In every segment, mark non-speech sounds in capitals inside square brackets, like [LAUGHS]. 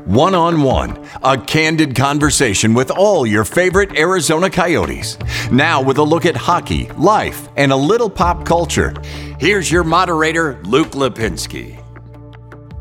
One on One, a candid conversation with all your favorite Arizona Coyotes. Now, with a look at hockey, life, and a little pop culture. Here's your moderator, Luke Lapinski.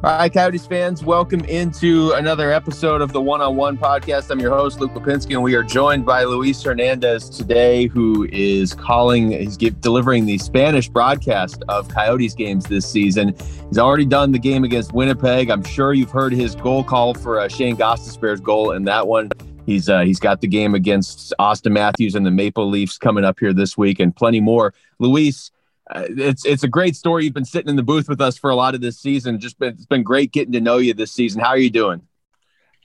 All right, Coyotes fans, welcome into another episode of the One on One podcast. I'm your host, Luke Lapinski, and we are joined by Luis Hernandez today, who is calling, he's give, delivering the Spanish broadcast of Coyotes games this season. He's already done the game against Winnipeg. I'm sure you've heard his goal call for uh, Shane Gostisbehere's goal in that one. He's uh, he's got the game against Auston Matthews and the Maple Leafs coming up here this week, and plenty more. Luis, it's it's a great story. You've been sitting in the booth with us for a lot of this season. Just been it's been great getting to know you this season. How are you doing?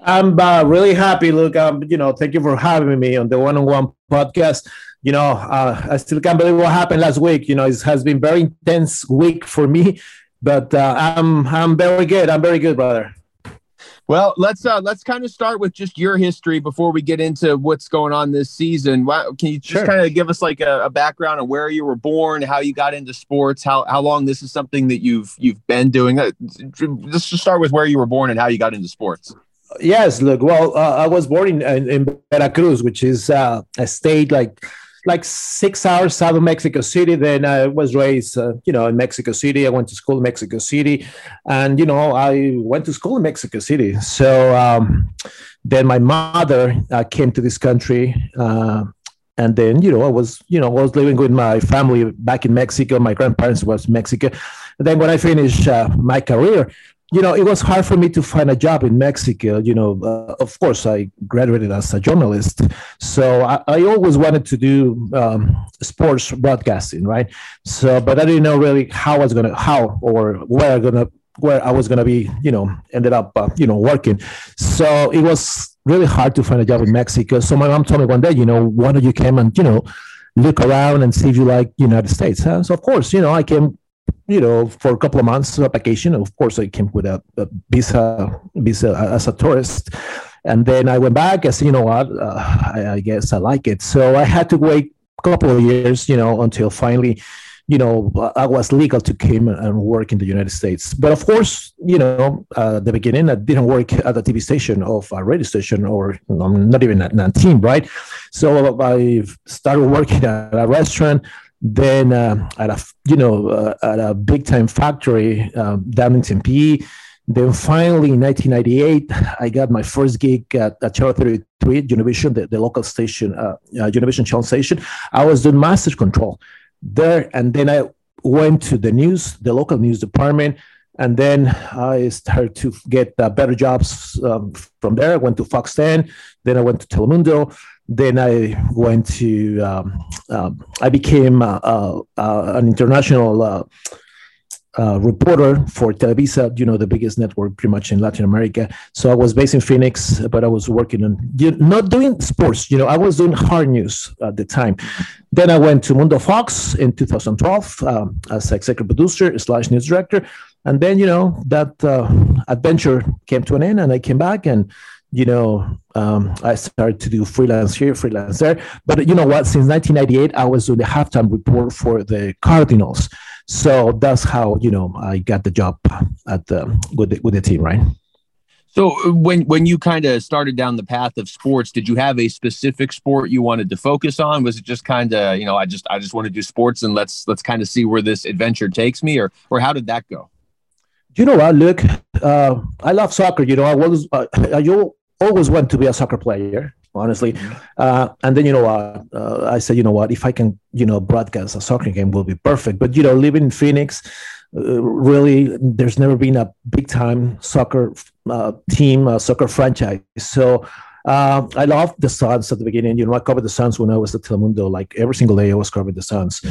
I'm uh, really happy. Look, um, you know, thank you for having me on the one-on-one podcast. You know, uh, I still can't believe what happened last week. You know, it has been very intense week for me, but uh, I'm I'm very good. I'm very good, brother. Well, let's uh, let's kind of start with just your history before we get into what's going on this season. Can you just sure. kind of give us like a, a, background of where you were born, how you got into sports, how how long this is something that you've you've been doing? Uh, let's just start with where you were born and how you got into sports. Yes, look, well, uh, I was born in, in, in Veracruz, which is uh, a state like like six hours south of Mexico City. Then I was raised, uh, you know, in Mexico City. I went to school in Mexico City, and you know, I went to school in Mexico City. So um, then my mother uh, came to this country. Uh, and then, you know, I was, you know, I was living with my family back in Mexico. My grandparents was Mexico. And then when I finished uh, my career, you know, it was hard for me to find a job in Mexico. You know, uh, of course, I graduated as a journalist, so I, I always wanted to do um, sports broadcasting, right? So, but I didn't know really how I was gonna, how or where I gonna, where I was gonna be. You know, ended up, uh, you know, working. So it was really hard to find a job in Mexico. So my mom told me one day, you know, why don't you come and you know, look around and see if you like United States? Huh? So of course, you know, I came you know, for a couple of months of vacation. Of course, I came with a, a visa, visa as a tourist, and then I went back. I said, you know what, uh, I, I, guess I like it. So I had to wait a couple of years, you know, until finally, you know, I was legal to come and work in the United States. But of course, you know, uh, at the beginning, I didn't work at a TV station of a radio station or not even at a team, right? So I started working at a restaurant then uh, at a you know uh, at a big time factory um, down in Tempe. Then finally in 1998, I got my first gig at, at Channel 33, Univision, the, the local station, uh, uh, Univision channel station. I was doing master control there, and then I went to the news, the local news department, and then I started to get uh, better jobs um, from there. I went to Fox 10, then I went to Telemundo, then I went to, um, um, I became uh, uh, uh an international uh, uh, reporter for Televisa, you know, the biggest network pretty much in Latin America. So I was based in Phoenix, but I was working on not doing sports. You know, I was doing hard news at the time. Then I went to Mundo Fox in 2012 um, as executive producer slash news director, and then you know that adventure came to an end, and I came back and you know, um, I started to do freelance here, freelance there. But you know what? Since 1998, I was doing the halftime report for the Cardinals. So that's how you know I got the job at the with the, with the team, right? So uh, when when you kind of started down the path of sports, did you have a specific sport you wanted to focus on? Was it just kind of you know I just I just want to do sports and let's let's kind of see where this adventure takes me, or or how did that go? You know what? Look, uh, I love soccer. You know, I was uh, [LAUGHS] I, always want to be a soccer player honestly mm-hmm. uh, and then you know what? uh, i said you know what if i can you know broadcast a soccer game will be perfect but you know living in phoenix uh, really there's never been a big time soccer uh, team soccer franchise so uh, I loved the Suns at the beginning. You know, I covered the Suns when I was at Telemundo. Like every single day, I was covering the Suns.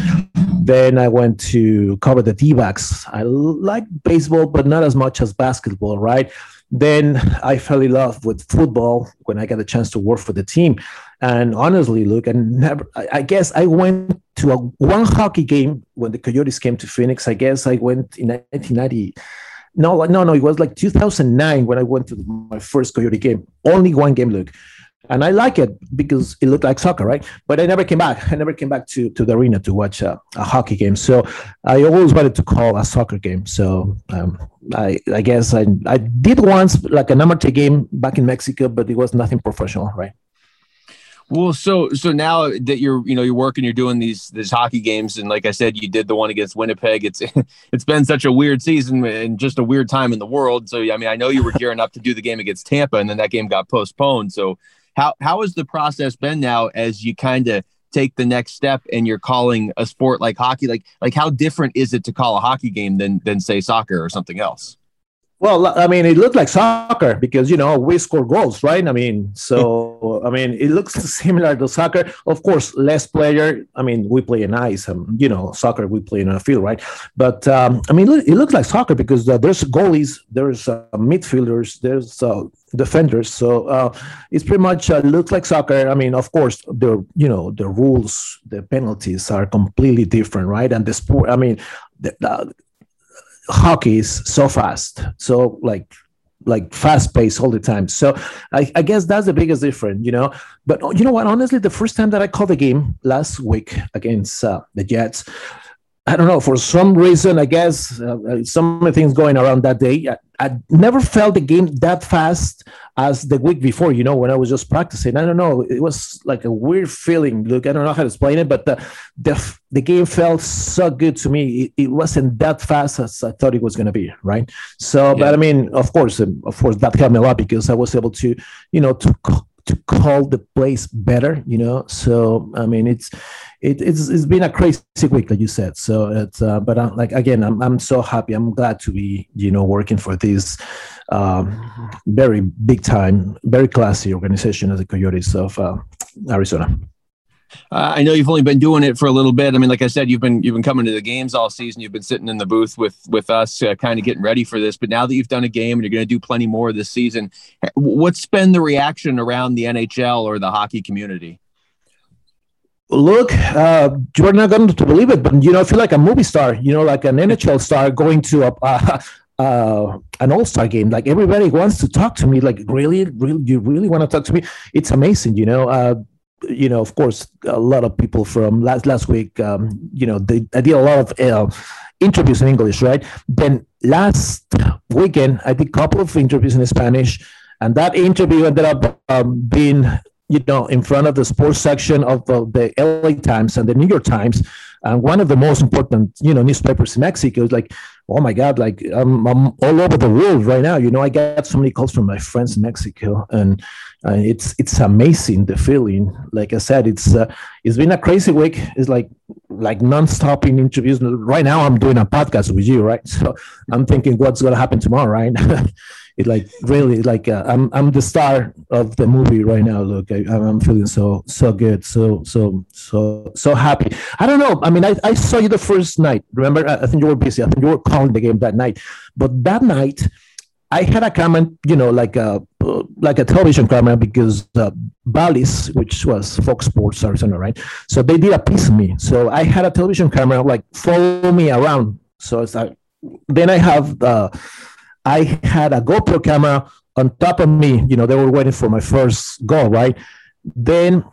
then I went to cover the D-backs. I like baseball, but not as much as basketball, right? Then I fell in love with football when I got a chance to work for the team. And honestly, look, and never, I guess I went to a one hockey game when the Coyotes came to Phoenix. I guess I went in 1990. No, no, no, it was like 2009 when I went to my first Coyote game. Only one game, look. And I like it because it looked like soccer, right? But I never came back. [LAUGHS] I never came back to, to the arena to watch a, a hockey game. So I always wanted to call a soccer game. So um, I, I guess I, I did once like an amateur game back in Mexico, but it was nothing professional, right? Well, so so now that you're you know you're working, you're doing these these hockey games, and like I said, you did the one against Winnipeg. It's [LAUGHS] it's been such a weird season and just a weird time in the world. So I mean, I know you were gearing up to do the game against Tampa, and then that game got postponed. So how how has the process been now as you kind of take the next step and you're calling a sport like hockey? Like like how different is it to call a hockey game than than say soccer or something else? Well, I mean, it looked like soccer because you know we score goals, right? I mean, so I mean, it looks [LAUGHS] similar to soccer. Of course, less player. I mean, we play in ice, and you know, soccer we play in a field, right? But um, I mean, it looks like soccer because uh, there's goalies, there's uh, midfielders, there's uh, defenders. So uh, it's pretty much uh, looks like soccer. I mean, of course, the you know the rules, the penalties are completely different, right? And the sport. I mean, the, the hockey is so fast, so like like fast pace all the time. So I, I, guess that's the biggest difference, you know. But you know what? Honestly, the first time that I called the game last week against uh, the Jets, I don't know, for some reason, I guess uh, uh some things going around that day. I, never felt the game that fast as the week before, you know, when I was just practicing. I don't know. It was like a weird feeling. Look, I don't know how to explain it, but the the, the game felt so good to me. It, it wasn't that fast as I thought it was going to be, right? So, yeah. but I mean, of course, um, of course, that helped me a lot because I was able to, you know, to to call the place better, you know. So I mean, it's it, it's it's been a crazy week, like you said. So it's uh, but I'm like again, I'm I'm so happy. I'm glad to be you know working for this um, very big time, very classy organization as the Coyotes of uh, Arizona. Uh, I know you've only been doing it for a little bit. I mean, like I said, you've been you've been coming to the games all season. You've been sitting in the booth with with us, uh, kind of getting ready for this. But now that you've done a game and you're going to do plenty more this season, what's been the reaction around the NHL or the hockey community? Look, uh, you're not going to believe it, but you know, I feel like a movie star. You know, like an NHL star going to a. Uh, uh, an all-star game like everybody wants to talk to me like really really you really want to talk to me it's amazing you know uh, you know, of course, a lot of people from last last week, um, you know, they, I did a lot of uh, interviews in English, right? Then last weekend, I did a couple of interviews in Spanish, and that interview ended up um, being, you know, in front of the sports section of uh, the LA Times and the New York Times, and one of the most important, you know, newspapers in Mexico. Is like, oh my God, like I'm, I'm all over the world right now. You know, I get so many calls from my friends in Mexico, and uh, it's it's amazing the feeling. Like I said, it's uh, it's been a crazy week. It's like like non-stop in interviews. Right now, I'm doing a podcast with you, right? [LAUGHS] So I'm thinking, what's gonna happen tomorrow, right? [LAUGHS] it like really like uh, I'm I'm the star of the movie right now. Look, I, am feeling so so good, so so so so happy. I don't know. I mean, I, I saw you the first night. Remember, I, I think you were busy. I think you were calling the game that night. But that night, I had a camera, you know, like a like a television camera because uh, Bally's, which was Fox Sports Arizona, right? So they did a piece of me. So I had a television camera like follow me around. So it's like then I have uh, I had a GoPro camera on top of me. You know, they were waiting for my first goal, right? Then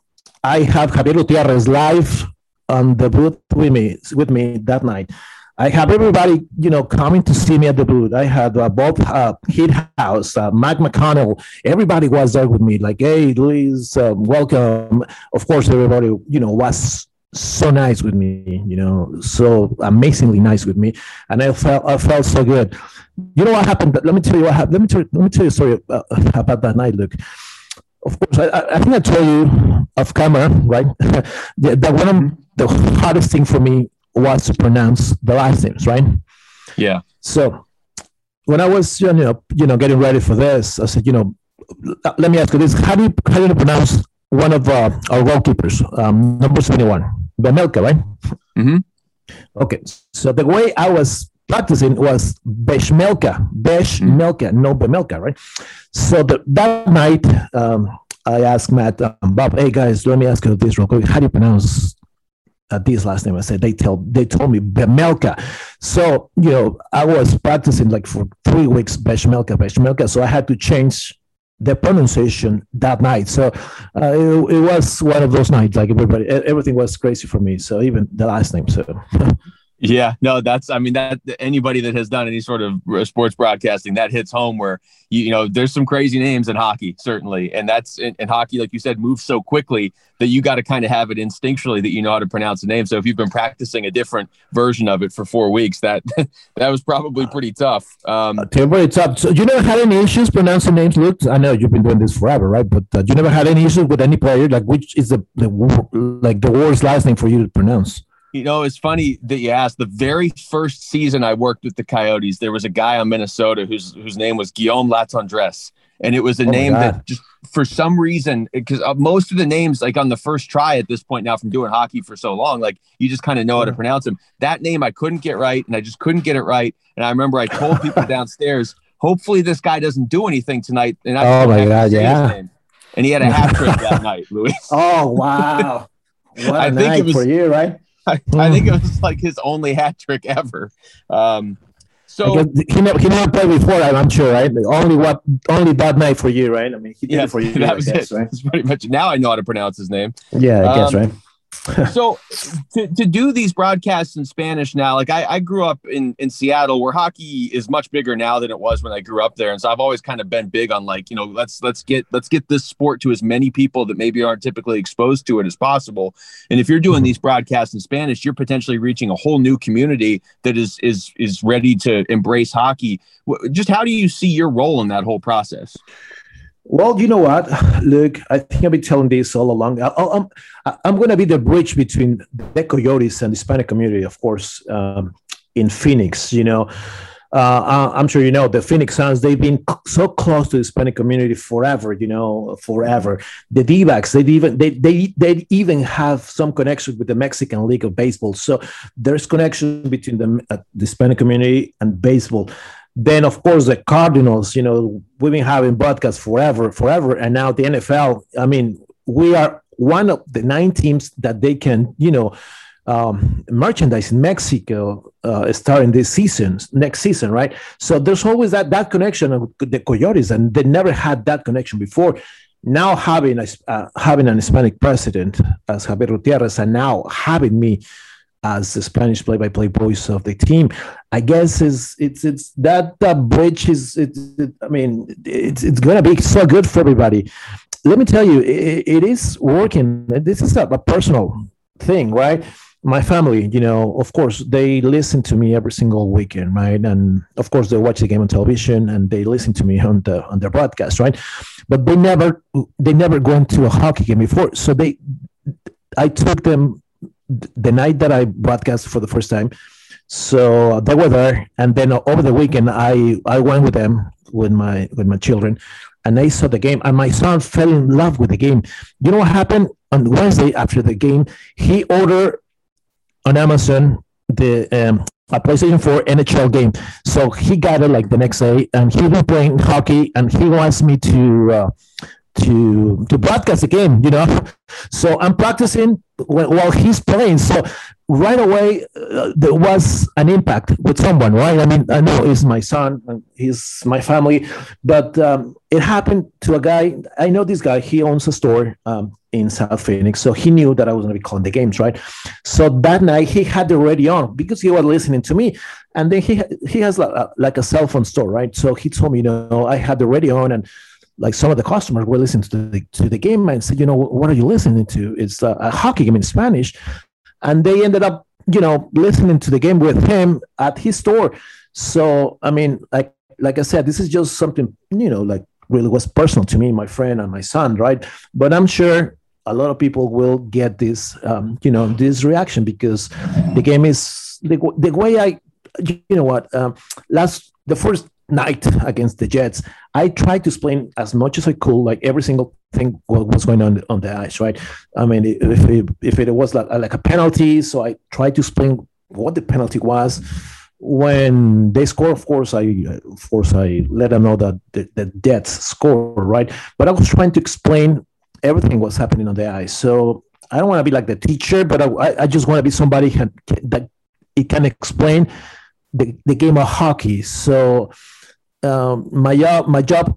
I have Xavier Gutierrez live on the booth with me with me that night. I have everybody, you know, coming to see me at the booth. I had uh, Bob uh, House, uh, Mike McConnell. Everybody was there with me. Like, hey, Luis, uh, welcome. Of course, everybody, you know, was so nice with me. You know, so amazingly nice with me, and I felt I felt so good. You know what happened? Let me tell you what happened. Let me tell, let me tell you a story uh, about that night, Luke of course, I, I, think I told you off camera, right? [LAUGHS] that one of the hardest thing for me was to pronounce the last names, right? Yeah. So when I was you know you know getting ready for this, I said, you know, let me ask you this: How do you how do you pronounce one of uh, our goalkeepers, um, number seventy-one, Vejmelka, right? Mm-hmm. Okay. So the way I was practicing was Vejmelka, Vejmelka, mm-hmm. no Vejmelka, right? So the, that night, um, I asked Matt, um, Bob, hey guys, let me ask you this real quick. How do you pronounce uh, this last name. I said they tell they told me Bemelka. So you know I was practicing like for three weeks Beshmelka Beshmelka. So I had to change the pronunciation that night. So uh, it, it, was one of those nights. Like everybody, everything was crazy for me. So even the last name. So. [LAUGHS] Yeah, no, that's I mean that anybody that has done any sort of sports broadcasting that hits home where you, you know there's some crazy names in hockey certainly, and that's in, hockey like you said moves so quickly that you got to kind of have it instinctually that you know how to pronounce the name. So if you've been practicing a different version of it for four weeks, that [LAUGHS] that was probably pretty tough. Um, uh, tough. So you never had any issues pronouncing names, Luke? I know you've been doing this forever, right? But uh, you never had any issues with any player, like which is the, the like the worst last name for you to pronounce? You know, it's funny that you asked. The very first season I worked with the Coyotes, there was a guy on Minnesota whose whose name was Guillaume Latendresse, and it was a oh name that just for some reason, because uh, most of the names, like on the first try at this point now from doing hockey for so long, like you just kind of know how to pronounce them. That name I couldn't get right, and I just couldn't get it right. And I remember I told people [LAUGHS] downstairs, hopefully this guy doesn't do anything tonight. And I oh my god, yeah. And he had a hat trick that night, Luis. [LAUGHS] Oh wow. [LAUGHS] What I think it was, for you, right? I, I, think it was like his only hat trick ever. Um, so he never, he never played before, I'm sure, right? Only what only that night for you, right? I mean, he did yeah, it for you. [LAUGHS] That was guess, it. Right? pretty much. Now I know how to pronounce his name. Yeah, I guess, um, right? So to, to do these broadcasts in Spanish now, like I, I grew up in, in Seattle where hockey is much bigger now than it was when I grew up there. And so I've always kind of been big on like, you know, let's let's get let's get this sport to as many people that maybe aren't typically exposed to it as possible. And if you're doing mm-hmm. these broadcasts in Spanish, you're potentially reaching a whole new community that is is is ready to embrace hockey. Just how do you see your role in that whole process? Well, you know what, [SIGHS] Luke? I think I've been telling this all along. I, am I'm, I'm going to be the bridge between the Coyotes and the Hispanic community, of course, um, in Phoenix. You know, uh, I'm sure you know the Phoenix Suns. They've been so close to the Hispanic community forever. You know, forever. The D-backs, they even they they they even have some connection with the Mexican League of Baseball. So there's connection between the, uh, the Hispanic community and baseball. Then, of course, the Cardinals, you know, we've been having broadcasts forever, forever. And now the NFL, I mean, we are one of the nine teams that they can, you know, um, merchandise in Mexico uh, starting this season, next season, right? So there's always that that connection of the Coyotes, and they never had that connection before. Now having a, uh, having an Hispanic president as Xavier Gutierrez, and now having me as the Spanish play-by-play voice of the team. I guess is it's it's that that bridge is it's it, I mean it's it's gonna be so good for everybody. Let me tell you, it, it is working. This is a, a personal thing, right? My family, you know, of course, they listen to me every single weekend, right? And of course, they watch the game on television and they listen to me on the on their broadcast, right? But they never they never gone to a hockey game before, so they I took them the night that I broadcast for the first time. So they were there, and then over the weekend, I I went with them with my with my children, and they saw the game, and my son fell in love with the game. You know what happened on Wednesday after the game? He ordered on Amazon the um, a PlayStation 4 NHL game. So he got it like the next day, and he been playing hockey, and he wants me to uh, to to broadcast the game. You know, so I'm practicing while he's playing. So right away, uh, there was an impact with someone, right? I mean, I know he's my son, he's my family, but um, it happened to a guy. I know this guy. He owns a store um, in South Phoenix, so he knew that I was going to be calling the games, right? So that night he had the radio on because he was listening to me, and then he he has like a, like a cell phone store, right? So he told me, you know, I had the radio on and like some of the customers were listening to the to the game and said, you know, what are you listening to? It's a, a hockey game in Spanish, and they ended up, you know, listening to the game with him at his store. So I mean, like like I said, this is just something you know, like really was personal to me, my friend, and my son, right? But I'm sure a lot of people will get this, um, you know, this reaction because the game is the, the way I, you know what, um, last the first night against the Jets, I tried to explain as much as I could, like every single thing what was going on on the ice, right? I mean, if it, if it was like, like a penalty, so I tried to explain what the penalty was. When they score, of course, I of course I let them know that the, the Jets score, right? But I was trying to explain everything was happening on the ice. So I don't want to be like the teacher, but I, I just want to be somebody that it can explain the, the game of hockey. So um, my job my job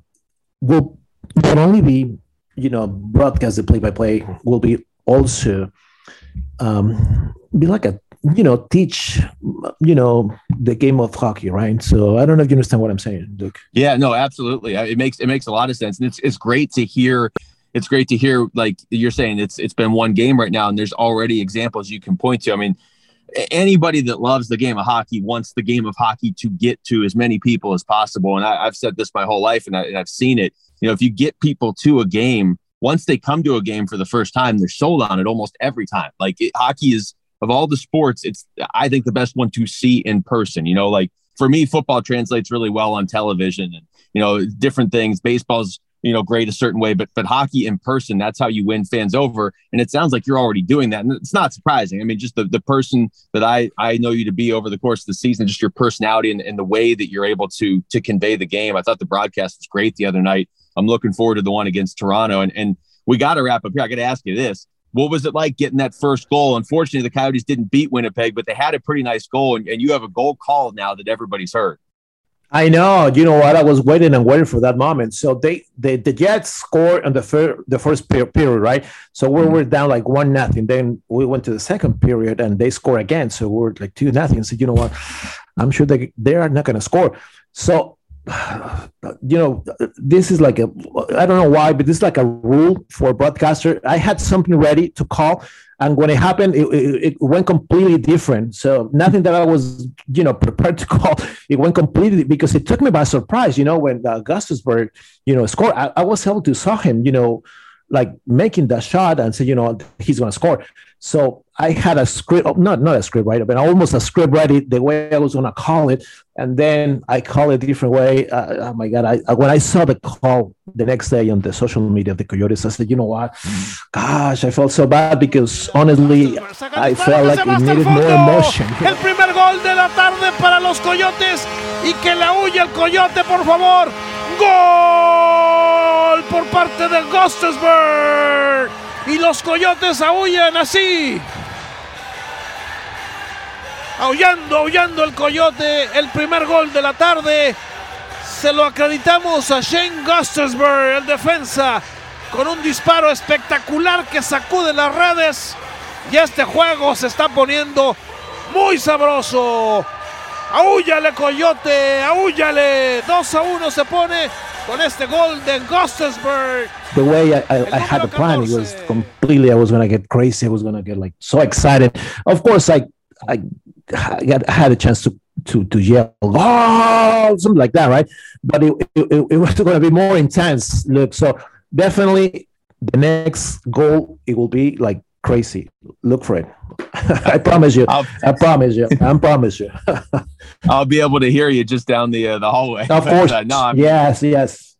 will not only be, you know, broadcast the play by play, will be also um, be like a you know teach you know the game of hockey right? So i don't know if you understand what i'm saying luke yeah no absolutely. It makes it makes a lot of sense. And it's it's great to hear it's great to hear like you're saying it's it's been one game right now and there's already examples you can point to. I mean anybody that loves the game of hockey wants the game of hockey to get to as many people as possible and I, have said this my whole life and, I, and i've seen it you know if you get people to a game once they come to a game for the first time, they're sold on it almost every time. Like it, hockey is of all the sports, it's I think the best one to see in person. You know, like for me, football translates really well on television, and you know, different things. Baseball's you know great a certain way, but but hockey in person, that's how you win fans over. And it sounds like you're already doing that, and it's not surprising. I mean, just the the person that I I know you to be over the course of the season, just your personality and, and the way that you're able to to convey the game. I thought the broadcast was great the other night. I'm looking forward to the one against Toronto. And, and we got to wrap up here. I got to ask you this. What was it like getting that first goal? Unfortunately, the Coyotes didn't beat Winnipeg, but they had a pretty nice goal. And, and you have a goal called now that everybody's heard. I know. You know what? I was waiting and waiting for that moment. So they, they the Jets scored on the first the first period, right? So we mm-hmm. were down like one nothing. Then we went to the second period and they score again. So we are like two nothing. So you know what? I'm sure they they are not going to score. So [SIGHS] you know, this is like a, I don't know why, but this is like a rule for broadcaster. I had something ready to call, and when it happened, it, it, it, went completely different. So nothing that I was, you know, [LAUGHS] prepared to call. It went completely because it took me by surprise. You know, when uh, Gostisbehere, you know, scored, I, I was able to saw him, you know, like making that shot and say, you know, he's going to score. So I had a script, oh, not not a script, right? But almost a script ready, the way I was gonna call it, and then I call it a different way. Uh, oh my god! I, when I saw the call the next day on the social media of the Coyotes, I said, you know what? Gosh, I felt so bad because honestly, I felt like it needed more emotion. El primer gol de la tarde para los Coyotes y que la huya el Coyote, por favor. Gol por parte de Gostisbehere y los coyotes aullan así. Aullando, aullando el coyote, el primer gol de la tarde. Se lo acreditamos a Shane Gustafsberg, el defensa, con un disparo espectacular que sacude las redes. Y este juego se está poniendo muy sabroso. Aullale, coyote, aullale. 2 a 1 se pone con este gol de. The way I, I, I had the plan, it was completely, I was going to get crazy. I was going to get like so excited. Of course, I, I, got, I had a chance to to to yell oh something like that right but it, it, it was [LAUGHS] going to be more intense look so definitely the next goal it will be like crazy look for it [LAUGHS] i promise you I'll, i promise you i promise you [LAUGHS] I'll be able to hear you just down the uh, the hallway. Of course. uh, no, I'm, yes, yes.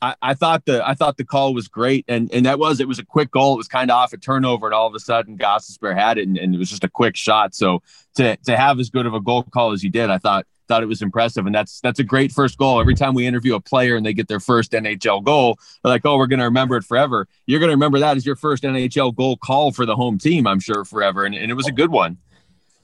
I, I, thought the I thought the call was great, and and that was it was a quick goal. It was kind of off a turnover, and all of a sudden Gostisbehere had it, and, and, it was just a quick shot. So to to have as good of a goal call as you did, I thought thought it was impressive, and that's that's a great first goal. Every time we interview a player and they get their first NHL goal, they're like, oh, we're going to remember it forever. You're going to remember that as your first NHL goal call for the home team, I'm sure, forever, and, and it was a good one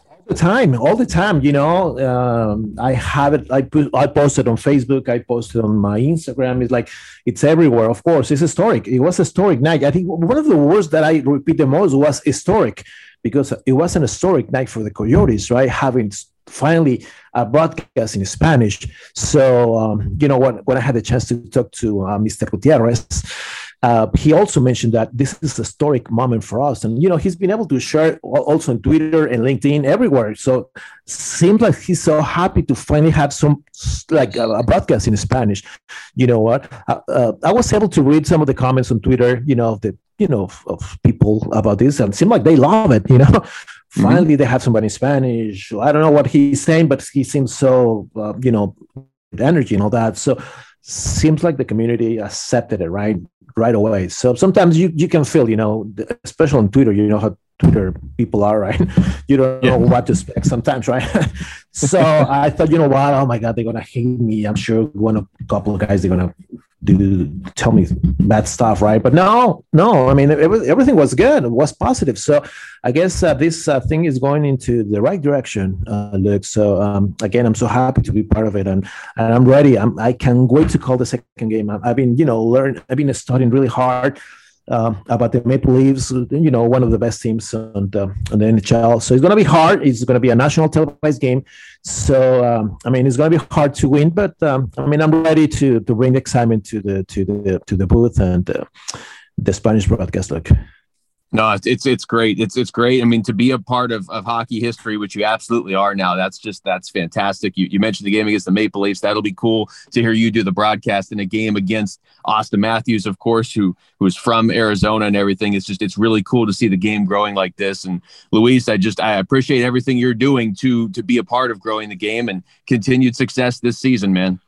All the time, all the time. You know, um, I have it. I put, I posted on Facebook. I posted on my Instagram. It's like it's everywhere. Of course, it's historic. It was historic night. I think one of the words that I repeat the most was historic, because it was an historic night for the Coyotes, right? Having finally a broadcast in Spanish. So, um, you know, when when I had the chance to talk to uh, Mr. Gutierrez uh, he also mentioned that this is a historic moment for us, and you know he's been able to share also on Twitter and LinkedIn everywhere. So seems like he's so happy to finally have some like a, broadcast in Spanish. You know what? Uh, uh, I was able to read some of the comments on Twitter. You know the you know of, of people about this, and seem like they love it. You know. Finally mm-hmm. they have somebody in Spanish. I don't know what he's saying, but he seems so uh, you know energy and all that. So seems like the community accepted it right right away. So sometimes you you can feel, you know, especially on Twitter, you know how Twitter people are, right? [LAUGHS] You don't yeah. know what to expect sometimes, right? [LAUGHS] so I thought, you know what? Oh my God, they're gonna hate me. I'm sure one of a couple of guys they're gonna do tell me bad stuff, right? But no, no. I mean, it, was, everything was good. It was positive. So I guess uh, this uh, thing is going into the right direction, uh, Luke. So um, again, I'm so happy to be part of it, and and I'm ready. I'm, I can't wait to call the second game. I've been, you know, learn. I've been studying really hard uh, about the Maple Leafs, you know, one of the best teams on the, on the NHL. So it's going to be hard. It's going to be a national televised game. So um, I mean, it's going to be hard to win, but um, I mean, I'm ready to to bring excitement to the to the to the booth and uh, the Spanish broadcast. Look. No, it's it's great. It's it's great. I mean, to be a part of, of hockey history, which you absolutely are now, that's just that's fantastic. You, you mentioned the game against the Maple Leafs. That'll be cool to hear you do the broadcast in a game against Auston Matthews, of course, who who's from Arizona and everything. It's just it's really cool to see the game growing like this. And Luis, I just I appreciate everything you're doing to to be a part of growing the game and continued success this season, man.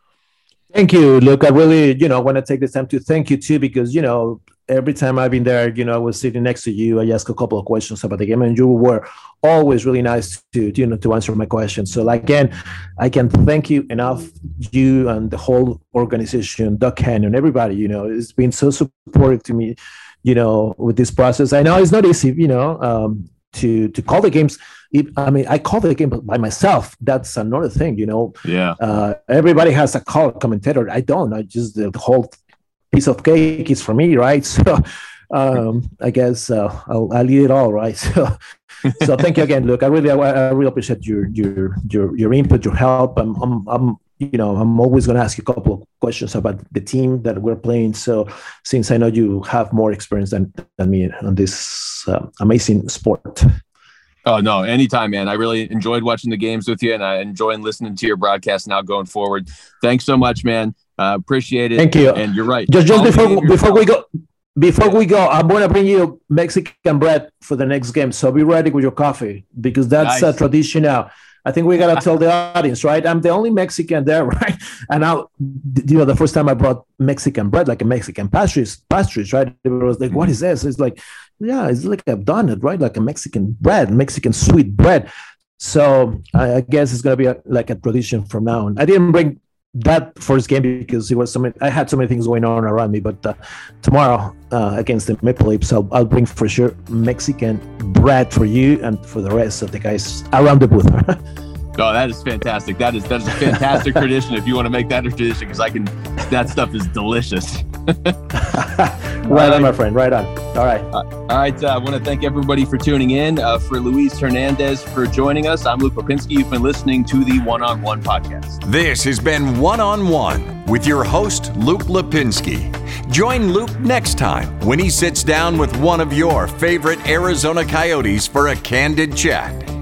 Thank you. Look, I really, you know, want to take this time to thank you too, because you know, every time I've been there, you know, I was sitting next to you. I asked a couple of questions about the game, and you were always really nice to, you know, to answer my questions. So, again, I can thank you enough, you and the whole organization, Doug Cannon, everybody. You know, it's been so supportive to me, you know, with this process. I know it's not easy, you know, um, to to call the games. I mean, I call the game by myself. That's another thing, you know. Yeah. Uh, everybody has a call commentator. I don't. I just the whole piece of cake is for me, right? [LAUGHS] So um, I guess uh, I'll, I'll eat it all, right? [LAUGHS] So, so thank you again, Luke. I really, I, really appreciate your your your your input, your help. I'm, I'm, I'm you know, I'm always going to ask you a couple of questions about the team that we're playing. So, since I know you have more experience than, than me on this uh, amazing sport. Oh no, anytime, man. I really enjoyed watching the games with you, and I enjoy listening to your broadcast now going forward. Thanks so much, man. Uh, appreciate it. Thank you. And you're right. Just, just before before we go, before we go, I'm going to bring you Mexican bread for the next game. So be ready with your coffee because that's nice. a tradition now. I think we got to [LAUGHS] tell the audience, right? I'm the only Mexican there, [LAUGHS] right? And now, you know, the first time I brought Mexican bread, like a Mexican pastries, pastries, right? It was like, what is this? It's like, yeah, it's like I've done it, right? Like a Mexican bread, Mexican sweet bread. So I guess it's gonna be a, like a tradition from now on. I didn't bring that first game because it was so many, I had so many things going on around me. But uh, tomorrow uh, against the Maple Leafs, I'll, I'll, bring for sure Mexican bread for you and for the rest of the guys around the booth. [LAUGHS] Oh, that is fantastic. That is that is a fantastic [LAUGHS] tradition. If you want to make that a tradition, because I can, that stuff is delicious. right, [LAUGHS] right, on, my friend. Right on. All right. Uh, all right. Uh, I want to thank everybody for tuning in. Uh, for Luis Hernandez for joining us. I'm Luke Lapinski. You've been listening to the One on One podcast. This has been One on One with your host Luke Lapinski. Join Luke next time when he sits down with one of your favorite Arizona Coyotes for a candid chat.